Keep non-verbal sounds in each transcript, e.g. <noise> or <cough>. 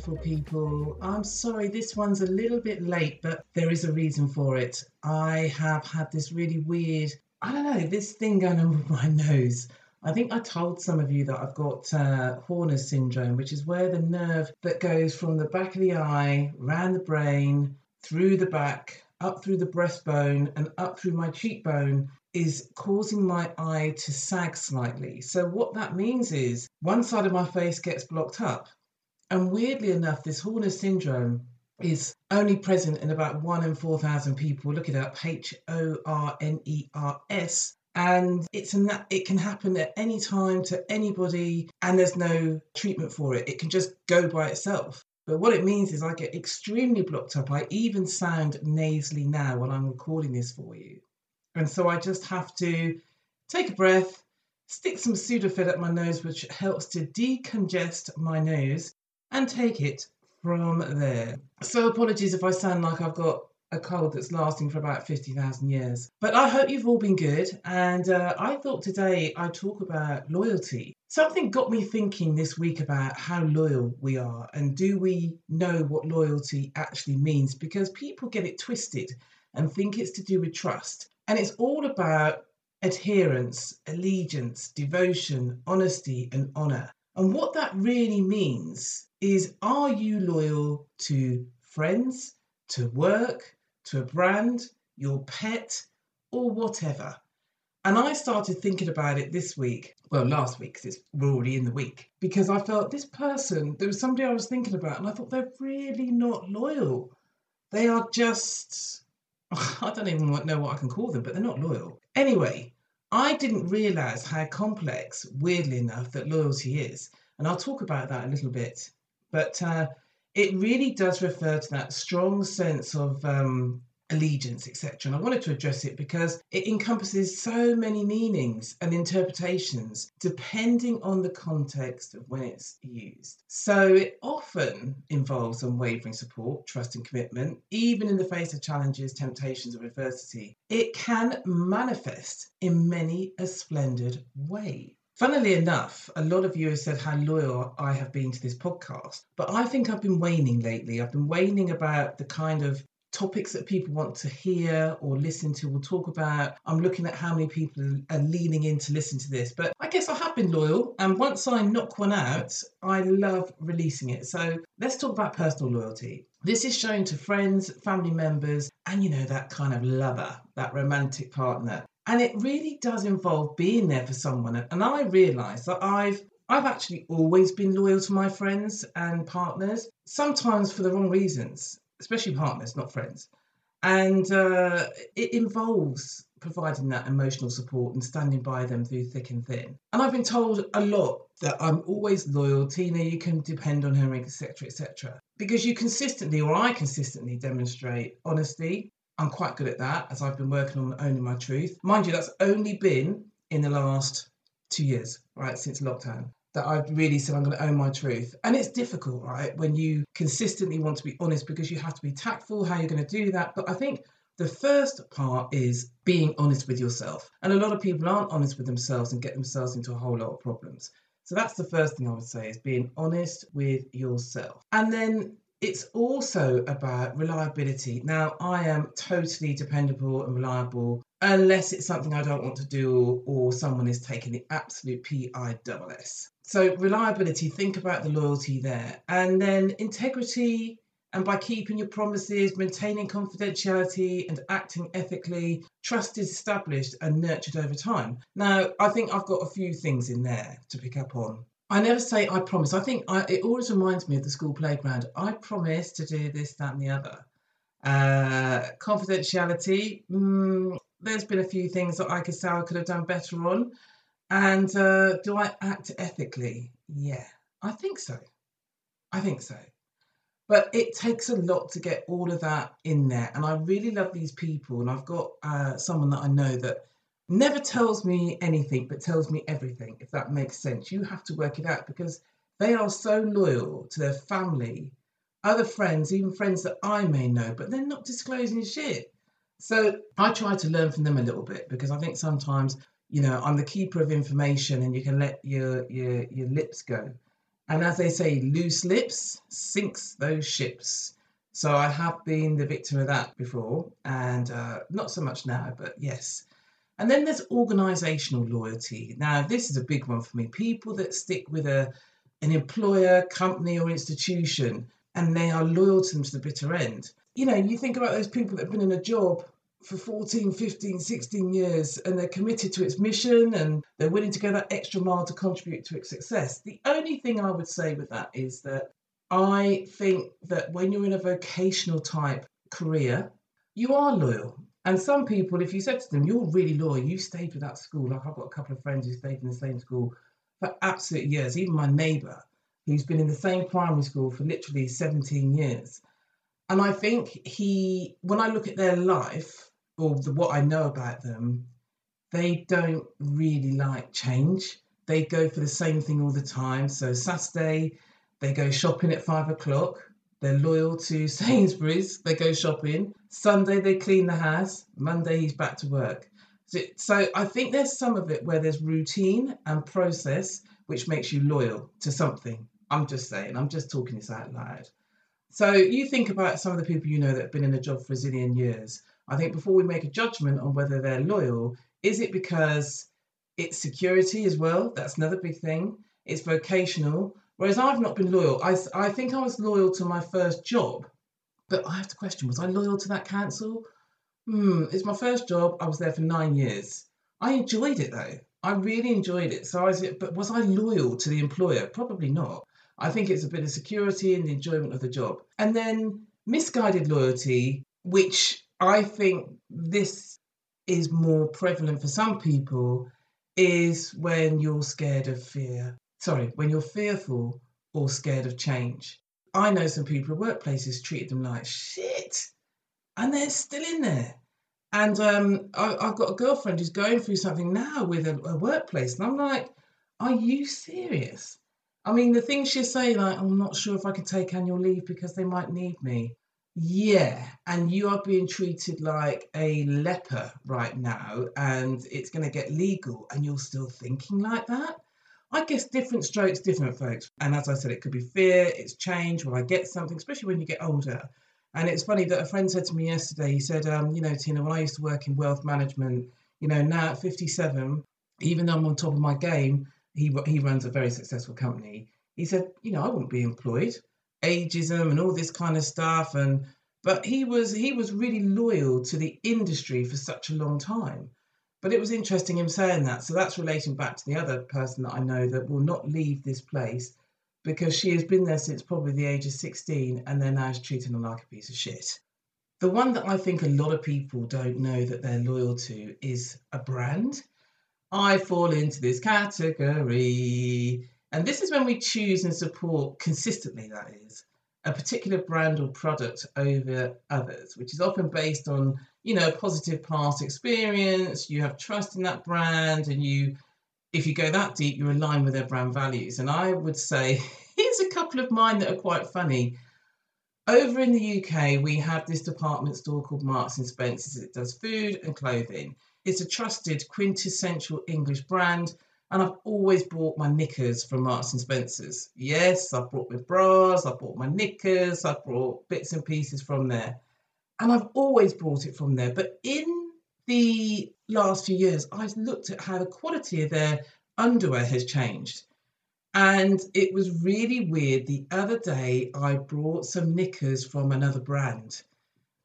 beautiful people. I'm sorry, this one's a little bit late, but there is a reason for it. I have had this really weird, I don't know, this thing going on with my <laughs> nose. I think I told some of you that I've got uh, Horner's syndrome, which is where the nerve that goes from the back of the eye, round the brain, through the back, up through the breastbone, and up through my cheekbone is causing my eye to sag slightly. So, what that means is one side of my face gets blocked up. And weirdly enough, this Horner syndrome is only present in about one in 4,000 people. Look it up H O R N E R S. And it's an, it can happen at any time to anybody, and there's no treatment for it. It can just go by itself. But what it means is I get extremely blocked up. I even sound nasally now while I'm recording this for you. And so I just have to take a breath, stick some Sudafed up my nose, which helps to decongest my nose, and take it from there. So apologies if I sound like I've got a cold that's lasting for about 50,000 years. But I hope you've all been good. And uh, I thought today I'd talk about loyalty. Something got me thinking this week about how loyal we are and do we know what loyalty actually means? Because people get it twisted and think it's to do with trust. And it's all about adherence, allegiance, devotion, honesty, and honour. And what that really means is are you loyal to friends, to work, to a brand, your pet, or whatever? And I started thinking about it this week, well, last week, because we're already in the week, because I felt this person, there was somebody I was thinking about, and I thought they're really not loyal. They are just, <laughs> I don't even know what I can call them, but they're not loyal. Anyway, I didn't realize how complex, weirdly enough, that loyalty is. And I'll talk about that a little bit. But uh, it really does refer to that strong sense of um, allegiance, etc. And I wanted to address it because it encompasses so many meanings and interpretations depending on the context of when it's used. So it often involves unwavering support, trust, and commitment, even in the face of challenges, temptations, or adversity. It can manifest in many a splendid way. Funnily enough, a lot of you have said how loyal I have been to this podcast, but I think I've been waning lately. I've been waning about the kind of topics that people want to hear or listen to or talk about. I'm looking at how many people are leaning in to listen to this. But I guess I have been loyal. And once I knock one out, I love releasing it. So let's talk about personal loyalty. This is shown to friends, family members, and you know, that kind of lover, that romantic partner. And it really does involve being there for someone. And I realise that I've I've actually always been loyal to my friends and partners, sometimes for the wrong reasons especially partners, not friends. And uh, it involves providing that emotional support and standing by them through thick and thin. And I've been told a lot that I'm always loyal, Tina, you can depend on her, etc., etc. Because you consistently, or I consistently demonstrate honesty. I'm quite good at that as I've been working on owning my truth. Mind you, that's only been in the last two years, right, since lockdown that I've really said I'm going to own my truth. And it's difficult, right? When you consistently want to be honest because you have to be tactful how you're going to do that. But I think the first part is being honest with yourself. And a lot of people aren't honest with themselves and get themselves into a whole lot of problems. So that's the first thing I would say is being honest with yourself. And then it's also about reliability. Now, I am totally dependable and reliable unless it's something I don't want to do or someone is taking the absolute PISS. So, reliability, think about the loyalty there. And then integrity, and by keeping your promises, maintaining confidentiality, and acting ethically, trust is established and nurtured over time. Now, I think I've got a few things in there to pick up on. I never say I promise. I think I, it always reminds me of the school playground. I promise to do this, that, and the other. Uh, confidentiality. Mm, there's been a few things that I could say I could have done better on. And uh, do I act ethically? Yeah, I think so. I think so. But it takes a lot to get all of that in there. And I really love these people. And I've got uh, someone that I know that never tells me anything, but tells me everything, if that makes sense. You have to work it out because they are so loyal to their family, other friends, even friends that I may know, but they're not disclosing shit. So I try to learn from them a little bit because I think sometimes you know, I'm the keeper of information and you can let your your your lips go. And as they say, loose lips sinks those ships. So I have been the victim of that before, and uh, not so much now, but yes. And then there's organizational loyalty. Now, this is a big one for me. People that stick with a an employer, company, or institution, and they are loyal to them to the bitter end. You know, you think about those people that have been in a job for 14, 15, 16 years and they're committed to its mission and they're willing to go that extra mile to contribute to its success. The only thing I would say with that is that I think that when you're in a vocational type career, you are loyal. And some people, if you said to them, you're really loyal, you stayed with that school. Like I've got a couple of friends who stayed in the same school for absolute years. Even my neighbour, who's been in the same primary school for literally 17 years. And I think he, when I look at their life, or the, what I know about them, they don't really like change. They go for the same thing all the time. So Saturday, they go shopping at five o'clock. They're loyal to <laughs> Sainsbury's. They go shopping. Sunday, they clean the house. Monday, he's back to work. So, so I think there's some of it where there's routine and process, which makes you loyal to something. I'm just saying, I'm just talking this out loud. So you think about some of the people you know that have been in a job for a zillion years. I think before we make a judgment on whether they're loyal, is it because it's security as well? That's another big thing. It's vocational. Whereas I've not been loyal. I, I think I was loyal to my first job, but I have to question was I loyal to that council? Hmm, it's my first job. I was there for nine years. I enjoyed it though. I really enjoyed it. So I was, but was I loyal to the employer? Probably not. I think it's a bit of security and the enjoyment of the job. And then misguided loyalty, which I think this is more prevalent for some people is when you're scared of fear. Sorry, when you're fearful or scared of change. I know some people at workplaces treated them like shit and they're still in there. And um, I, have got a girlfriend who's going through something now with a, a, workplace. And I'm like, are you serious? I mean, the things she's saying, like, I'm not sure if I can take annual leave because they might need me. Yeah, and you are being treated like a leper right now, and it's going to get legal, and you're still thinking like that. I guess different strokes, different folks. And as I said, it could be fear, it's change, will I get something, especially when you get older. And it's funny that a friend said to me yesterday, he said, um, you know, Tina, when I used to work in wealth management, you know, now at 57, even though I'm on top of my game, he, he runs a very successful company. He said, you know, I wouldn't be employed. Ageism and all this kind of stuff and but he was he was really loyal to the industry for such a long time. But it was interesting him saying that. So that's relating back to the other person that i know that will not leave this place because she has been there since probably the age of 16 and they're now treating her like a piece of shit. The one that i think a lot of people don't know that they're loyal to is a brand i fall into this category and this is when we choose and support consistently, that is, a particular brand or product over others, which is often based on, you know, positive past experience. You have trust in that brand, and you, if you go that deep, you're aligned with their brand values. And I would say, <laughs> here's a couple of mine that are quite funny. Over in the UK, we have this department store called Marks and Spencer's. It does food and clothing. It's a trusted, quintessential English brand and I've always bought my knickers from Marks and Spencer's. Yes, I've brought my bras, I've bought my knickers, I've brought bits and pieces from there. And I've always bought it from there. But in the last few years, I've looked at how the quality of their underwear has changed. And it was really weird. The other day, I brought some knickers from another brand.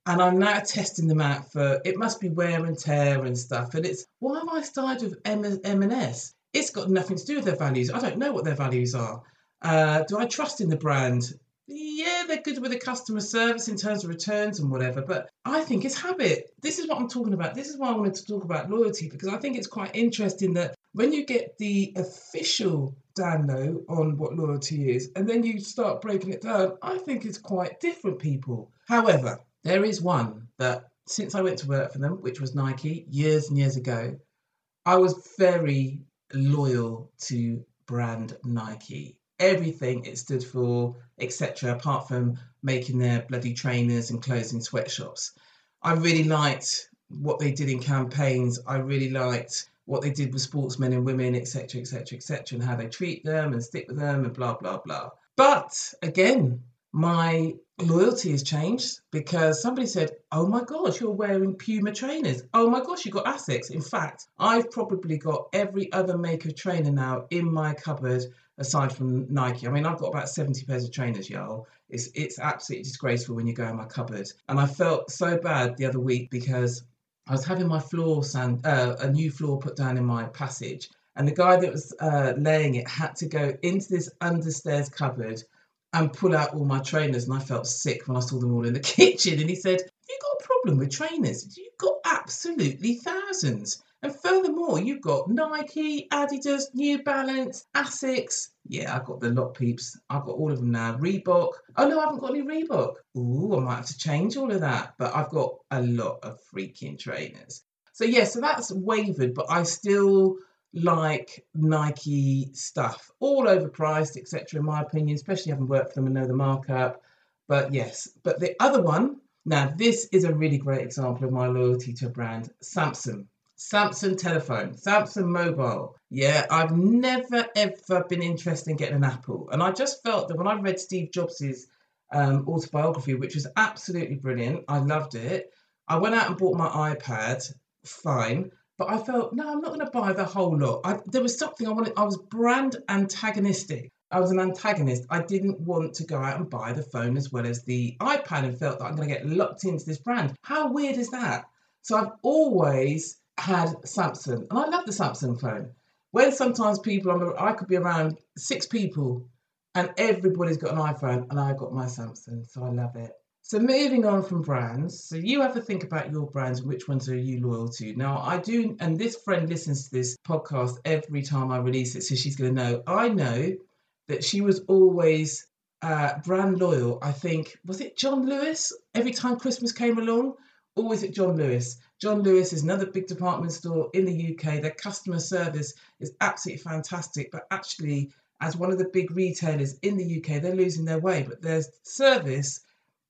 And I'm now testing them out for it must be wear and tear and stuff. And it's why have I started with M and S? It's got nothing to do with their values. I don't know what their values are. Uh, do I trust in the brand? Yeah, they're good with the customer service in terms of returns and whatever, but I think it's habit. This is what I'm talking about. This is why I wanted to talk about loyalty because I think it's quite interesting that when you get the official download on what loyalty is and then you start breaking it down, I think it's quite different, people. However, there is one that since I went to work for them, which was Nike years and years ago, I was very loyal to brand Nike. Everything it stood for, etc., apart from making their bloody trainers and closing sweatshops. I really liked what they did in campaigns. I really liked what they did with sportsmen and women, etc., etc., etc., and how they treat them and stick with them and blah, blah, blah. But again, my loyalty has changed because somebody said, Oh my gosh, you're wearing Puma trainers. Oh my gosh, you got Asics. In fact, I've probably got every other make of trainer now in my cupboard aside from Nike. I mean, I've got about 70 pairs of trainers, y'all. It's, it's absolutely disgraceful when you go in my cupboard. And I felt so bad the other week because I was having my floor sand, uh, a new floor put down in my passage. And the guy that was uh, laying it had to go into this understairs cupboard and pull out all my trainers. And I felt sick when I saw them all in the <laughs> kitchen. And he said, Have you got a problem with trainers? You've got absolutely thousands. And furthermore, you've got Nike, Adidas, New Balance, Asics. Yeah, I've got the lot peeps. I've got all of them now. Reebok. Oh no, I haven't got any Reebok. Ooh, I might have to change all of that. But I've got a lot of freaking trainers. So yeah, so that's wavered, but I still like Nike stuff, all overpriced, etc. In my opinion, especially having worked for them and know the markup. But yes, but the other one, now this is a really great example of my loyalty to a brand, Samsung. Samsung telephone, Samsung mobile. Yeah, I've never ever been interested in getting an Apple, and I just felt that when I read Steve Jobs's um, autobiography, which was absolutely brilliant, I loved it. I went out and bought my iPad, fine, but I felt no, I'm not going to buy the whole lot. I, there was something I wanted. I was brand antagonistic. I was an antagonist. I didn't want to go out and buy the phone as well as the iPad, and felt that I'm going to get locked into this brand. How weird is that? So I've always had Samsung, and I love the Samsung phone. When sometimes people, I could be around six people, and everybody's got an iPhone, and I got my Samsung, so I love it. So moving on from brands, so you have to think about your brands and which ones are you loyal to. Now I do, and this friend listens to this podcast every time I release it, so she's going to know. I know that she was always uh, brand loyal. I think was it John Lewis? Every time Christmas came along, always at John Lewis. John Lewis is another big department store in the UK. Their customer service is absolutely fantastic, but actually, as one of the big retailers in the UK, they're losing their way. But their service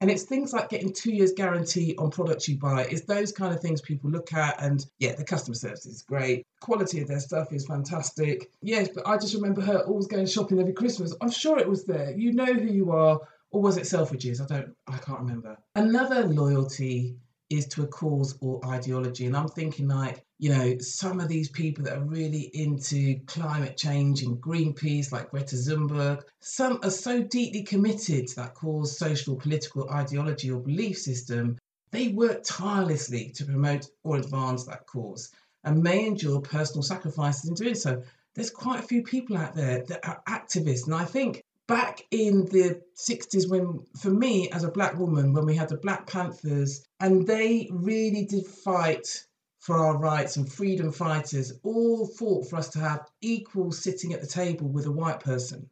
and it's things like getting two years guarantee on products you buy. It's those kind of things people look at. And yeah, the customer service is great. Quality of their stuff is fantastic. Yes, but I just remember her always going shopping every Christmas. I'm sure it was there. You know who you are. Or was it Selfridges? I don't, I can't remember. Another loyalty is to a cause or ideology. And I'm thinking like, you know, some of these people that are really into climate change and Greenpeace, like Greta Thunberg, some are so deeply committed to that cause, social, political ideology or belief system, they work tirelessly to promote or advance that cause and may endure personal sacrifices in doing so. There's quite a few people out there that are activists. And I think back in the 60s when for me as a black woman when we had the black panthers and they really did fight for our rights and freedom fighters all fought for us to have equal sitting at the table with a white person.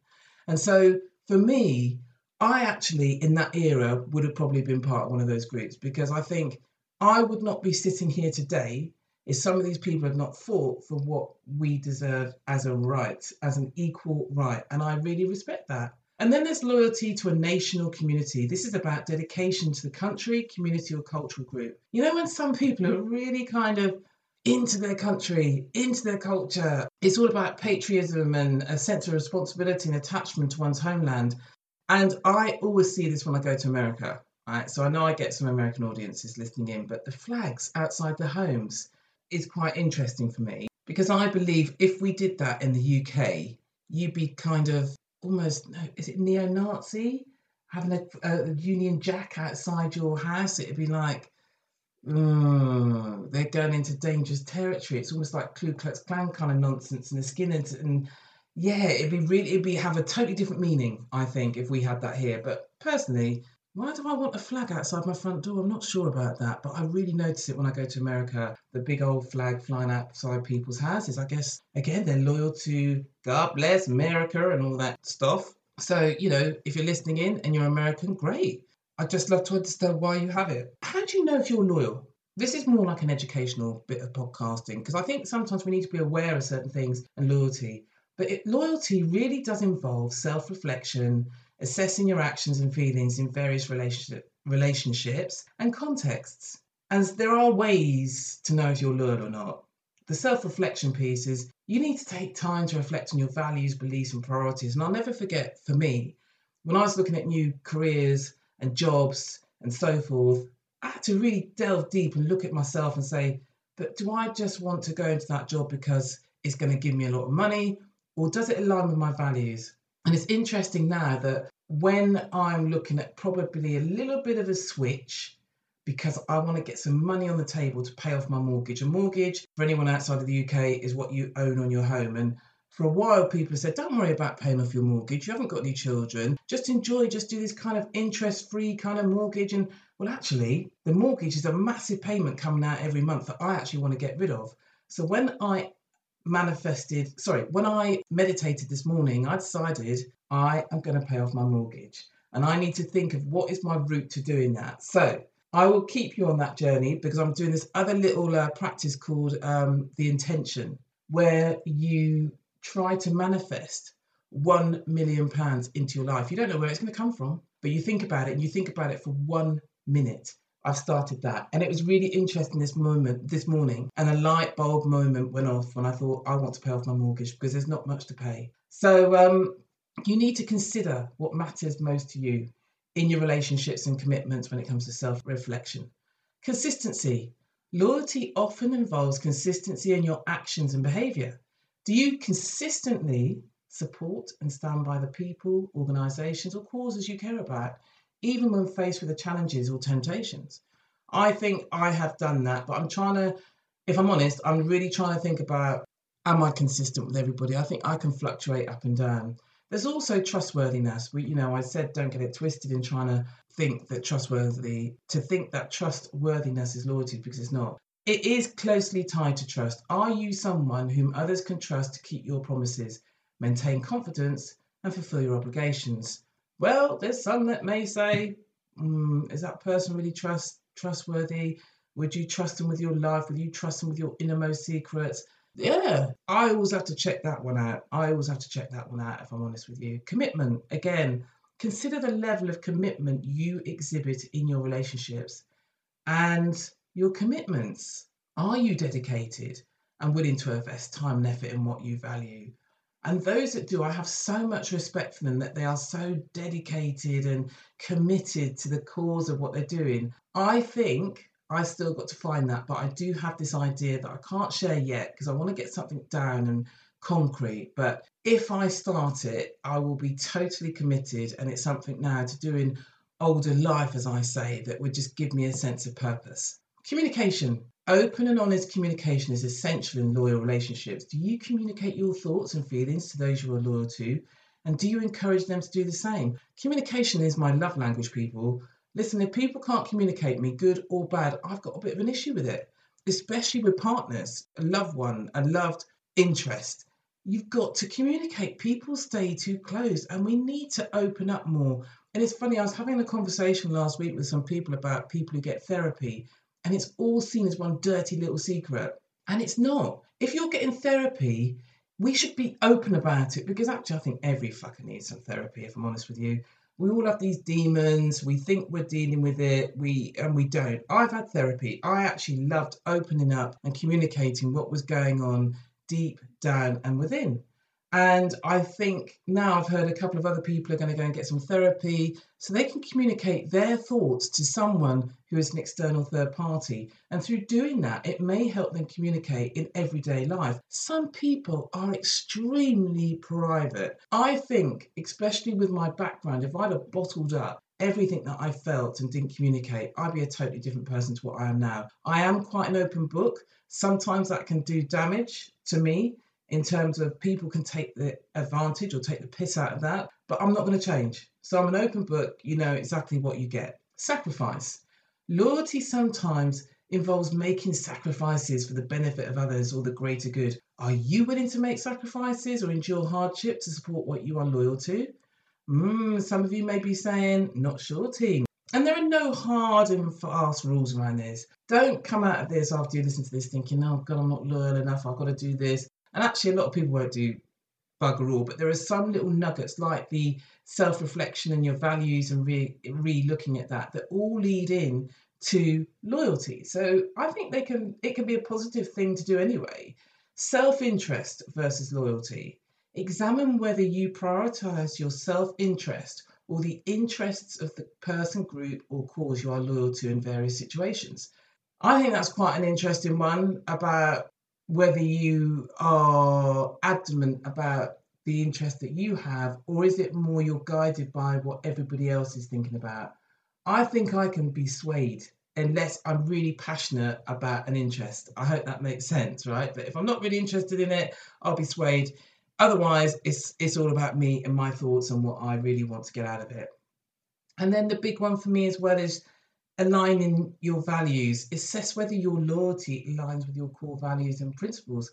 And so for me, I actually, in that era, would have probably been part of one of those groups because I think I would not be sitting here today if some of these people had not fought for what we deserve as a right, as an equal right. And I really respect that. And then there's loyalty to a national community. This is about dedication to the country, community, or cultural group. You know, when some people are really kind of into their country, into their culture, it's all about patriotism and a sense of responsibility and attachment to one's homeland. And I always see this when I go to America. Right? So I know I get some American audiences listening in, but the flags outside the homes is quite interesting for me because I believe if we did that in the UK, you'd be kind of almost is it neo-Nazi having a, a Union Jack outside your house? It'd be like mm, they're going into dangerous territory. It's almost like Ku Klux Klan kind of nonsense, and the skin and, and yeah, it'd be really it'd be have a totally different meaning. I think if we had that here, but personally. Why do I want a flag outside my front door? I'm not sure about that, but I really notice it when I go to America. The big old flag flying outside people's houses. I guess, again, they're loyal to God bless America and all that stuff. So, you know, if you're listening in and you're American, great. I'd just love to understand why you have it. How do you know if you're loyal? This is more like an educational bit of podcasting because I think sometimes we need to be aware of certain things and loyalty. But it, loyalty really does involve self reflection assessing your actions and feelings in various relationship, relationships and contexts. And there are ways to know if you're loyal or not. the self reflection piece is you need to take time to reflect on your values, beliefs, and priorities. And I'll never forget for me, when I was looking at new careers and jobs and so forth, I had to really delve deep and look at myself and say, but do I just want to go into that job because it's going to give me a lot of money or does it align with my values? And it's interesting now that when I'm looking at probably a little bit of a switch because I want to get some money on the table to pay off my mortgage. A mortgage, for anyone outside of the UK, is what you own on your home. And for a while, people have said, don't worry about paying off your mortgage. You haven't got any children. Just enjoy, just do this kind of interest free kind of mortgage. And well, actually, the mortgage is a massive payment coming out every month that I actually want to get rid of. So when I manifested, sorry, when I meditated this morning, I decided I am going to pay off my mortgage. And I need to think of what is my route to doing that. So I will keep you on that journey because I'm doing this other little uh, practice called um, the intention, where you try to manifest one million pounds into your life. You don't know where it's going to come from, but you think about it and you think about it for one minute. I've started that. And it was really interesting this moment, this morning, and a light bulb moment went off when I thought, I want to pay off my mortgage because there's not much to pay. So um, you need to consider what matters most to you in your relationships and commitments when it comes to self reflection. Consistency. Loyalty often involves consistency in your actions and behavior. Do you consistently support and stand by the people, organizations, or causes you care about, even when faced with the challenges or temptations? I think I have done that, but I'm trying to, if I'm honest, I'm really trying to think about am I consistent with everybody? I think I can fluctuate up and down. There's also trustworthiness. We, you know, I said don't get it twisted in trying to think that trustworthy, to think that trustworthiness is loyalty because it's not. It is closely tied to trust. Are you someone whom others can trust to keep your promises, maintain confidence, and fulfill your obligations? Well, there's some that may say, mm, is that person really trust trustworthy? Would you trust them with your life? Would you trust them with your innermost secrets? yeah, I always have to check that one out. I always have to check that one out if I'm honest with you. Commitment, again, consider the level of commitment you exhibit in your relationships and your commitments. Are you dedicated and willing to invest time and effort in what you value? And those that do, I have so much respect for them that they are so dedicated and committed to the cause of what they're doing. I think I still got to find that, but I do have this idea that I can't share yet because I want to get something down and concrete. But if I start it, I will be totally committed, and it's something now to doing older life, as I say, that would just give me a sense of purpose. Communication. Open and honest communication is essential in loyal relationships. Do you communicate your thoughts and feelings to those you are loyal to? And do you encourage them to do the same? Communication is my love language, people. Listen, if people can't communicate me, good or bad, I've got a bit of an issue with it, especially with partners, a loved one, a loved interest. You've got to communicate. People stay too close, and we need to open up more. And it's funny, I was having a conversation last week with some people about people who get therapy, and it's all seen as one dirty little secret. And it's not. If you're getting therapy, we should be open about it because actually, I think every fucker needs some therapy, if I'm honest with you. We all have these demons. We think we're dealing with it. We and we don't. I've had therapy. I actually loved opening up and communicating what was going on deep down and within and I think now I've heard a couple of other people are going to go and get some therapy so they can communicate their thoughts to someone who is an external third party. And through doing that, it may help them communicate in everyday life. Some people are extremely private. I think, especially with my background, if I'd have bottled up everything that I felt and didn't communicate, I'd be a totally different person to what I am now. I am quite an open book. Sometimes that can do damage to me in terms of people can take the advantage or take the piss out of that, but I'm not going to change. So I'm an open book, you know exactly what you get. Sacrifice. Loyalty sometimes involves making sacrifices for the benefit of others or the greater good. Are you willing to make sacrifices or endure hardship to support what you are loyal to? Mm, some of you may be saying, not sure, team. And there are no hard and fast rules around this. Don't come out of this after you listen to this thinking, oh God, I'm not loyal enough. I've got to do this. And actually, a lot of people won't do bugger all, but there are some little nuggets like the self reflection and your values and re, looking at that that all lead in to loyalty. So I think they can it can be a positive thing to do anyway. Self-interest versus loyalty. Examine whether you prioritize your self-interest or the interests of the person, group, or cause you are loyal to in various situations. I think that's quite an interesting one about whether you are adamant about the interest that you have, or is it more you're guided by what everybody else is thinking about? I think I can be swayed unless I'm really passionate about an interest. I hope that makes sense, right? But if I'm not really interested in it, I'll be swayed. Otherwise, it's it's all about me and my thoughts and what I really want to get out of it. And then the big one for me as well is aligning your values. Assess whether your loyalty aligns with your core values and principles.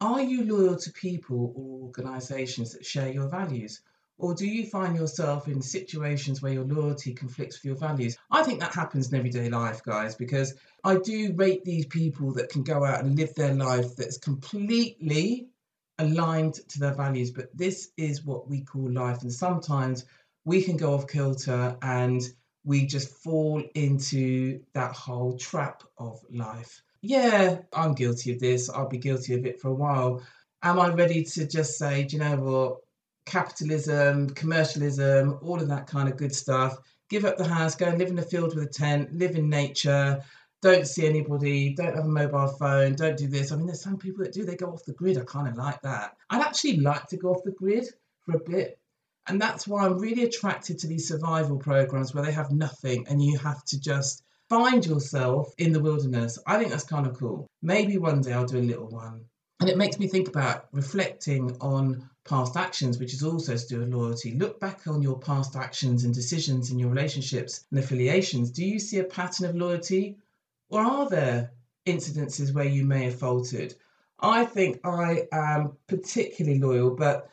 Are you loyal to people or organizations that share your values? Or do you find yourself in situations where your loyalty conflicts with your values? I think that happens in everyday life, guys, because I do rate these people that can go out and live their life that's completely aligned to their values. But this is what we call life. And sometimes we can go off kilter and we just fall into that whole trap of life. Yeah, I'm guilty of this. I'll be guilty of it for a while. Am I ready to just say, do you know what? Capitalism, commercialism, all of that kind of good stuff. Give up the house, go and live in a field with a tent, live in nature, don't see anybody, don't have a mobile phone, don't do this. I mean, there's some people that do, they go off the grid. I kind of like that. I'd actually like to go off the grid for a bit and that's why I'm really attracted to these survival programs where they have nothing and you have to just find yourself in the wilderness. I think that's kind of cool. Maybe one day I'll do a little one. And it makes me think about reflecting on past actions, which is also to do with loyalty. Look back on your past actions and decisions in your relationships and affiliations. Do you see a pattern of loyalty? Or are there incidences where you may have faltered? I think I am particularly loyal, but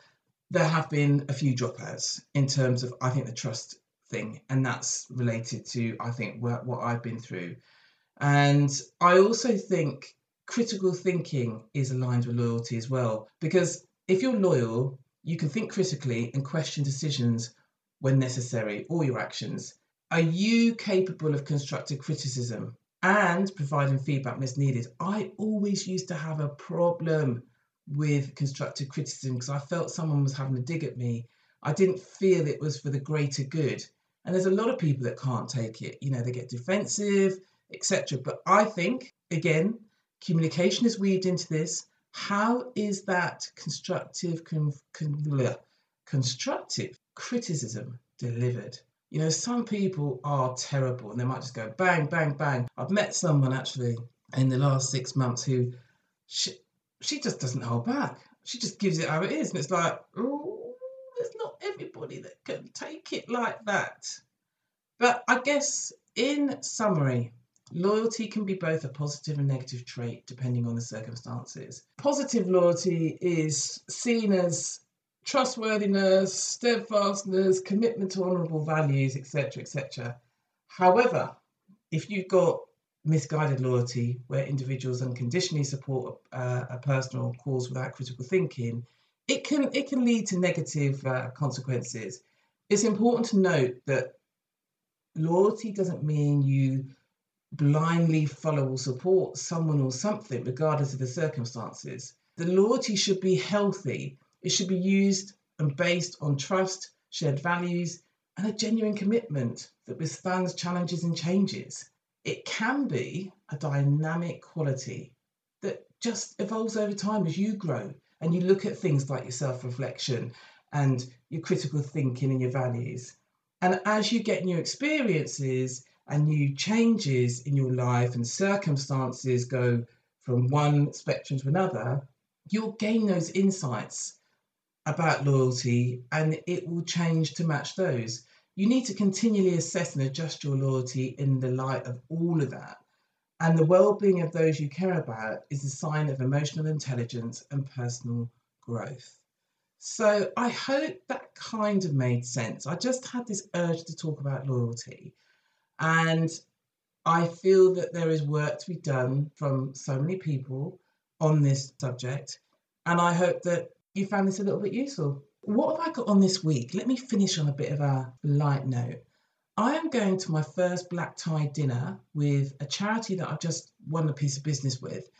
there have been a few dropouts in terms of I think the trust thing, and that's related to I think what, what I've been through, and I also think critical thinking is aligned with loyalty as well because if you're loyal, you can think critically and question decisions when necessary, all your actions. Are you capable of constructive criticism and providing feedback it's needed? I always used to have a problem with constructive criticism because I felt someone was having a dig at me. I didn't feel it was for the greater good. And there's a lot of people that can't take it. You know, they get defensive, etc. But I think, again, communication is weaved into this. How is that constructive, con, con, constructive criticism delivered? You know, some people are terrible and they might just go bang, bang, bang. I've met someone actually in the last six months who she just doesn't hold back. She just gives it how it is. And it's like, oh, there's not everybody that can take it like that. But I guess in summary, loyalty can be both a positive and negative trait depending on the circumstances. Positive loyalty is seen as trustworthiness, steadfastness, commitment to honourable values, etc., etc. However, if you've got misguided loyalty, where individuals unconditionally support uh, a personal cause without critical thinking, it can it can lead to negative uh, consequences. It's important to note that loyalty doesn't mean you blindly follow or support someone or something, regardless of the circumstances. The loyalty should be healthy. It should be used and based on trust, shared values, and a genuine commitment that withstands challenges and changes it can be a dynamic quality that just evolves over time as you grow and you look at things like your self reflection and your critical thinking and your values. And as you get new experiences and new changes in your life and circumstances go from one spectrum to another, you'll gain those insights about loyalty and it will change to match those you need to continually assess and adjust your loyalty in the light of all of that. And the well being of those you care about is a sign of emotional intelligence and personal growth. So I hope that kind of made sense. I just had this urge to talk about loyalty. And I feel that there is work to be done from so many people on this subject. And I hope that you found this a little bit useful. What have I got on this week? Let me finish on a bit of a light note. I am going to my first black tie dinner with a charity that I've just won a piece of business with.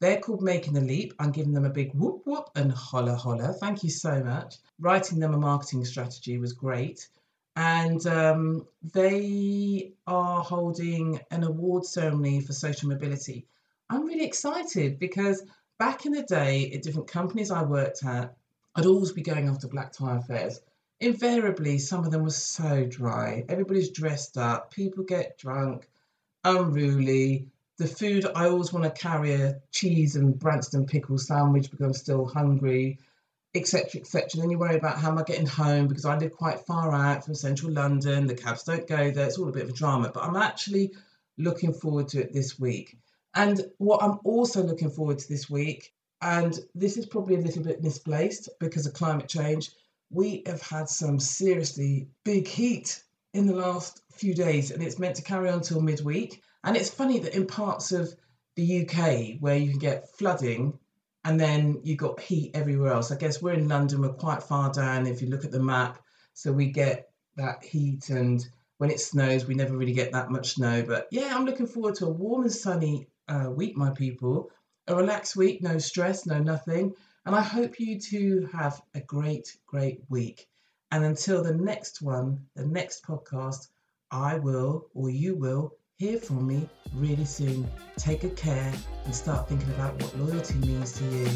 They're called Making the Leap. I'm giving them a big whoop whoop and holla holla. Thank you so much. Writing them a marketing strategy was great. And um, they are holding an award ceremony for social mobility. I'm really excited because back in the day, at different companies I worked at, I'd always be going after black tie affairs invariably some of them were so dry. Everybody's dressed up, people get drunk, unruly. The food, I always want to carry a cheese and Branston pickle sandwich because I'm still hungry, etc. etc. Then you worry about how am I getting home because I live quite far out from central London. The cabs don't go there. It's all a bit of a drama, but I'm actually looking forward to it this week. And what I'm also looking forward to this week, and this is probably a little bit misplaced because of climate change, we have had some seriously big heat in the last few days and it's meant to carry on till midweek. And it's funny that in parts of the UK where you can get flooding and then you've got heat everywhere else. I guess we're in London, we're quite far down if you look at the map. So we get that heat and when it snows, we never really get that much snow. But yeah, I'm looking forward to a warm and sunny uh, week, my people. A relaxed week, no stress, no nothing. And I hope you two have a great, great week. And until the next one, the next podcast, I will, or you will, hear from me really soon. Take good care and start thinking about what loyalty means to you.